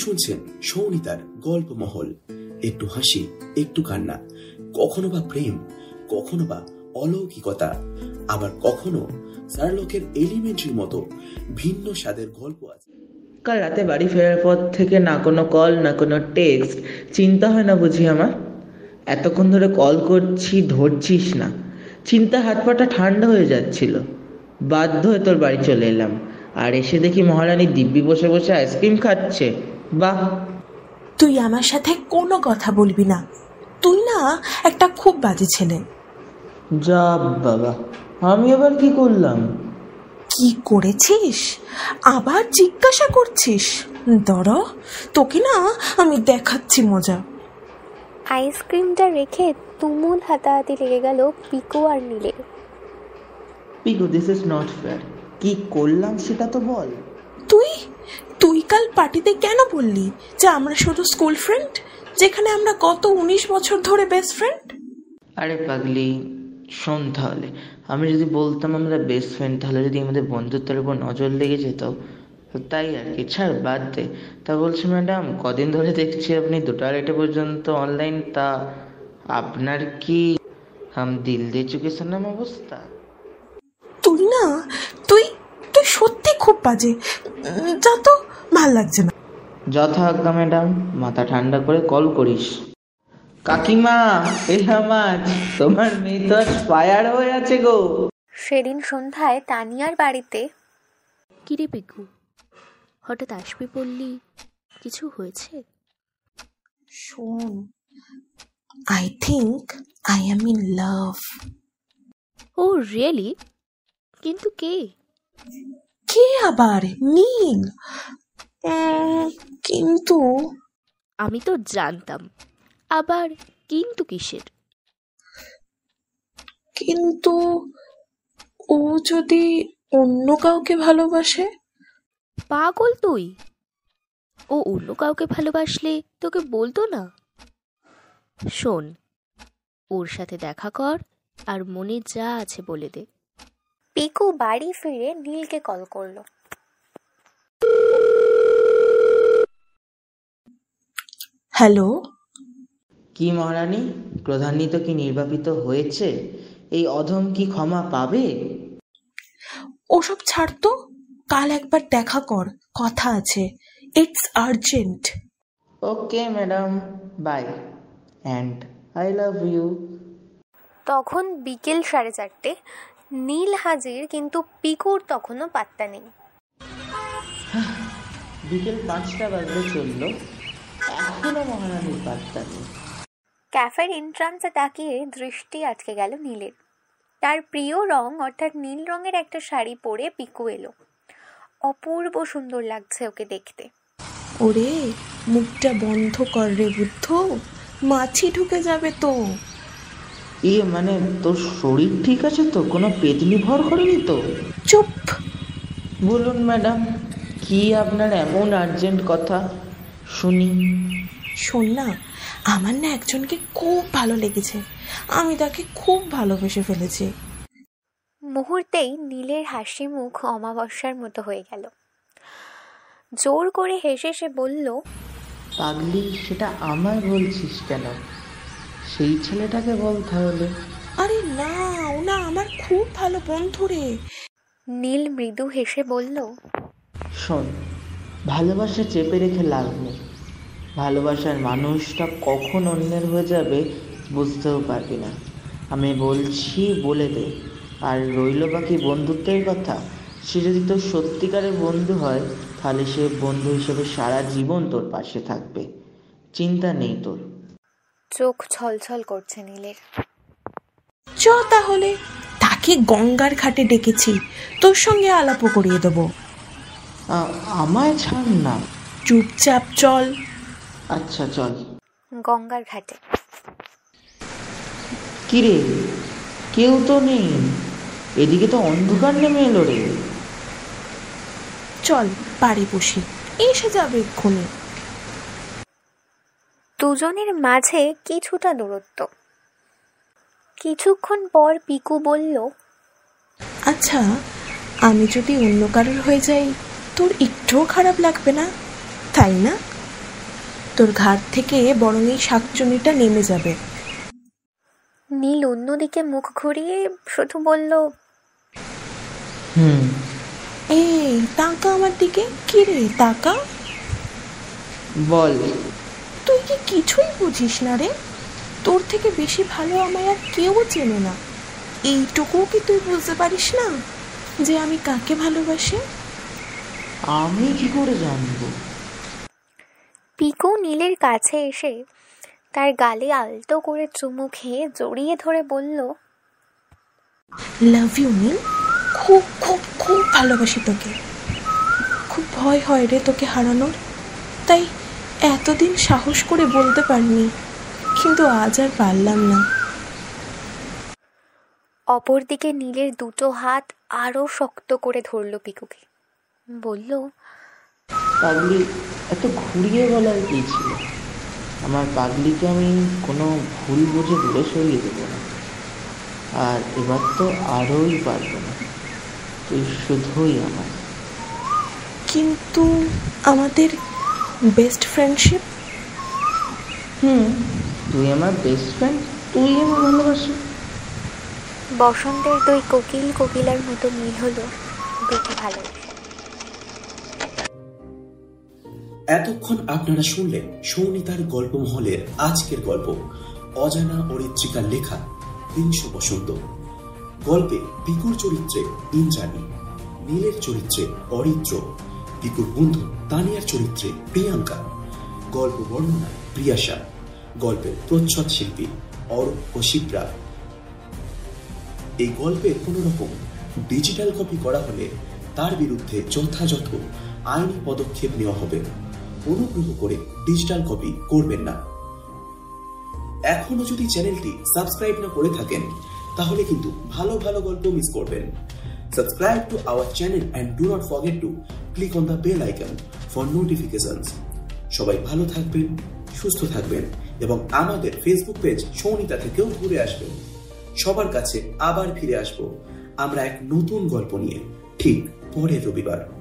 শুনছেন সৌনিতার গল্প মহল একটু হাসি, একটু কান্না, কখনো বা প্রেম, কখনো বা অলৌকিকতা, আবার কখনো সারলকের এলিমেন্ট্রির মতো ভিন্ন স্বাদের গল্প আছে। কাল রাতে বাড়ি ফেরার পর থেকে না কোনো কল, না কোনো টেক্সট, চিন্তা হয় না বুঝি আমার? এতক্ষণ ধরে কল করছি, ধরছিস না। চিন্তা হাত পাটা ঠান্ডা হয়ে যাচ্ছিল। বাধ্য হয়ে তোর বাড়ি চলে এলাম। আর এসে দেখি মহারানী দিব্যি বসে বসে আইসক্রিম খাচ্ছে। বাহ। তুই আমার সাথে কোনো কথা বলবি না। তুই না একটা খুব বাজে ছেলে। যা বাবা আমি আবার কি করলাম? কি করেছিস? আবার জিজ্ঞাসা করছিস? দর তোকে না আমি দেখাচ্ছি মজা। আইসক্রিমটা রেখে তুমুল হাতাহাতি লেগে গেল পিকু আর নীলের। Piku this is not fair কি করলাম সেটা তো বল। তুই তুই কাল পার্টিতে কেন বললি যে আমরা শুধু স্কুল ফ্রেন্ড যেখানে আমরা গত উনিশ বছর ধরে বেস্ট ফ্রেন্ড আরে পাগলি শোন তাহলে। আমি যদি বলতাম আমরা বেস্ট ফ্রেন্ড তাহলে যদি আমাদের বন্ধুত্বের উপর নজর লেগে যেত তো তাই আর কি ছাড় বাদ দে। তা বলছি ম্যাডাম কদিন ধরে দেখছি আপনি দুটো আড়াইটা পর্যন্ত অনলাইন তা আপনার কি হাম দিল দিয়ে চুকে নাম অবস্থা? তুই না তুই তুই সত্যি খুব বাজে। যা তো ভালো লাগছে না। যথা আজ্ঞা ম্যাডাম। মাথা ঠান্ডা করে কল করিস। কাকিমা এলাম আজ তোমার মেয়ে তো ফায়ার হয়ে আছে গো। সেদিন সন্ধ্যায় তানিয়ার বাড়িতে কিরে পিকু হঠাৎ আসবি বললি কিছু হয়েছে? শোন I think I am in love oh really কিন্তু কে? কে আবার? নীল। কিন্তু আমি তো জানতাম। আবার কিন্তু কিসের? কিন্তু ও যদি অন্য কাউকে ভালোবাসে? পাগল তুই। ও অন্য কাউকে ভালোবাসলে তোকে বলতো না? শোন ওর সাথে দেখা কর আর মনে যা আছে বলে দে। পিকু বাড়ি ফিরে নীলকে কল করল। হ্যালো। কি মহারানী প্রধানিত কি নির্বাপিত হয়েছে? এই অধম কি ক্ষমা পাবে? ওসব ছাড় তো কাল একবার দেখা কর কথা আছে it's urgent okay madam bye and I love you. তখন বিকেল সাড়ে চারটে নীল হাজির কিন্তু পিকুর তখনও পাত্তা নেই। বিকেল পাঁচটা বাজতে চলল। এখনও মহারানীর পাত্তা নেই। ক্যাফের এন্ট্রান্সে তাকিয়ে দৃষ্টি আটকে গেল নীলের। তার প্রিয় রং অর্থাৎ নীল রঙের একটা শাড়ি পরে পিকু এলো। অপূর্ব সুন্দর লাগছে ওকে দেখতে। ওরে মুখটা বন্ধ কর রে বুদ্ধ মাছি ঢুকে যাবে তো। এ মানে তোর শরীর ঠিক আছে তো? কোনো পেতনি ভর করেনি তো? চুপ। বলুন ম্যাডাম কি আপনার এমন আর্জেন্ট কথা? শুনি। শোন না আমার না একজনকে খুব ভালো লেগেছে। আমি তাকে খুব ভালোবেসে ফেলেছি। মুহূর্তেই নীলের হাসি মুখ অমাবস্যার মতো হয়ে গেল। জোর করে হেসে সে বলল পাগলি সেটা আমায় বলছিস কেন? সেই ছেলেটাকে বল তাহলে। আরে না ও না আমার খুব ভালো বন্ধু রে। নীল মৃদু হেসে বলল শোন ভালোবাসা চেপে রেখে লাভ নেই। ভালোবাসার মানুষটা কখন অন্যের হয়ে যাবে বুঝতেও পারবি না। আমি বলছি বলে দে। আর রইল বাকি বন্ধুত্বের কথা। সে যদি তোর সত্যিকারের বন্ধু হয় তাহলে সে বন্ধু হিসেবে সারা জীবন তোর পাশে থাকবে। চিন্তা নেই তোর। চোখ ছলছল করছে নীলের। চ তাহলে তাকে গঙ্গার ঘাটে ডেকেছি। তোর সঙ্গে আলাপও করিয়ে দেবো। আমায় ছাড় না। চুপচাপ চল। আচ্ছা চল। গঙ্গার ঘাটে। কিরে? কেউ তো নেই। এদিকে তো অন্ধকার নেমে এলো রে। চল বাড়ি বসি। এসে যাবে এক্ষুনি। দুজনের মাঝে কিছুটা দূরত্ব। কিছুক্ষণ পর পিকু বলল আচ্ছা আমি যদি অন্য কারোর হয়ে যাই তোর একটুও খারাপ লাগবে না? তাই না? তোর ঘাট থেকে বরং এই শাকচুনিটা নেমে যাবে। নীল অন্যদিকে মুখ ঘুরিয়ে শুধু বলল হুম। এই তাকা আমার দিকে? কি রে তাকা? বল। তুই কি কিছুই বুঝিস না রে? তোর থেকে বেশি ভালো আমায় আর কেউ চেনে না। এইটুকুও কি তুই বুঝতে পারিস না যে আমি কাকে ভালোবাসি? আমি কি করে জানব? পিকু নীলের কাছে এসে তার গালে আলতো করে চুমু খেয়ে জড়িয়ে ধরে বলল লাভ ইউ নীল। খুব খুব খুব ভালোবাসি তোকে। খুব ভয় হয় রে তোকে হারানোর। তাই এতদিন সাহস করে বলতে পারিনি কিন্তু আজ আর পারলাম না। অপরদিকে নীলের দুটো হাত আরও শক্ত করে ধরল পিকুকে। বলল পাগলি এত ঘুরিয়ে বলার কি ছিল? আমার পাগলিকে আমি কোনো ভুল বুঝে দূরে সরিয়ে দেবো না। আর এবার তো আরোই পারব না। তুই শুধুই আমার। কিন্তু আমাদের বেস্ট ফ্রেন্ডশিপ হুম তুই আমার বেস্ট ফ্রেন্ড তুই আমার ভালোবাসি। বসন্তের দুই কোকিল কোকিলার মতো মিল হলো দুটি ভালোবাসা। এতক্ষণ আপনারা শুনলেন সৌনিতার গল্প মহলের আজকের গল্প, অজানা অরিত্রিকার লেখা বিংশ বসন্ত। গল্পে পিকুর চরিত্রে ইন্দ্রাণী, নীলের চরিত্রে অরিত্র পিকুর বন্ধু তানিয়ার চরিত্রে প্রিয়াঙ্কা, গল্প বর্ণনা প্রিয়াশা, গল্পের প্রচ্ছদ শিল্পী অরূপ ও শিপ্রা এই গল্পের কোন রকম ডিজিটাল কপি করা হলে তার বিরুদ্ধে যথাযথ আইনি পদক্ষেপ নেওয়া হবে অনুগ্রহ করে ডিজিটাল কপি করবেন না। এখনও যদি চ্যানেলটি সাবস্ক্রাইব না করে থাকেন, তাহলে কিন্তু ভালো ভালো গল্প মিস করবেন। Subscribe to our channel and do not forget to click on the bell icon for notifications সবাই ভালো থাকবেন, সুস্থ থাকবেন এবং আমাদের ফেসবুক পেজ সৌনিতা থেকেও ঘুরে আসবেন। সবার কাছে আবার ফিরে আসব। আমরা এক নতুন গল্প নিয়ে ঠিক পরের রবিবার।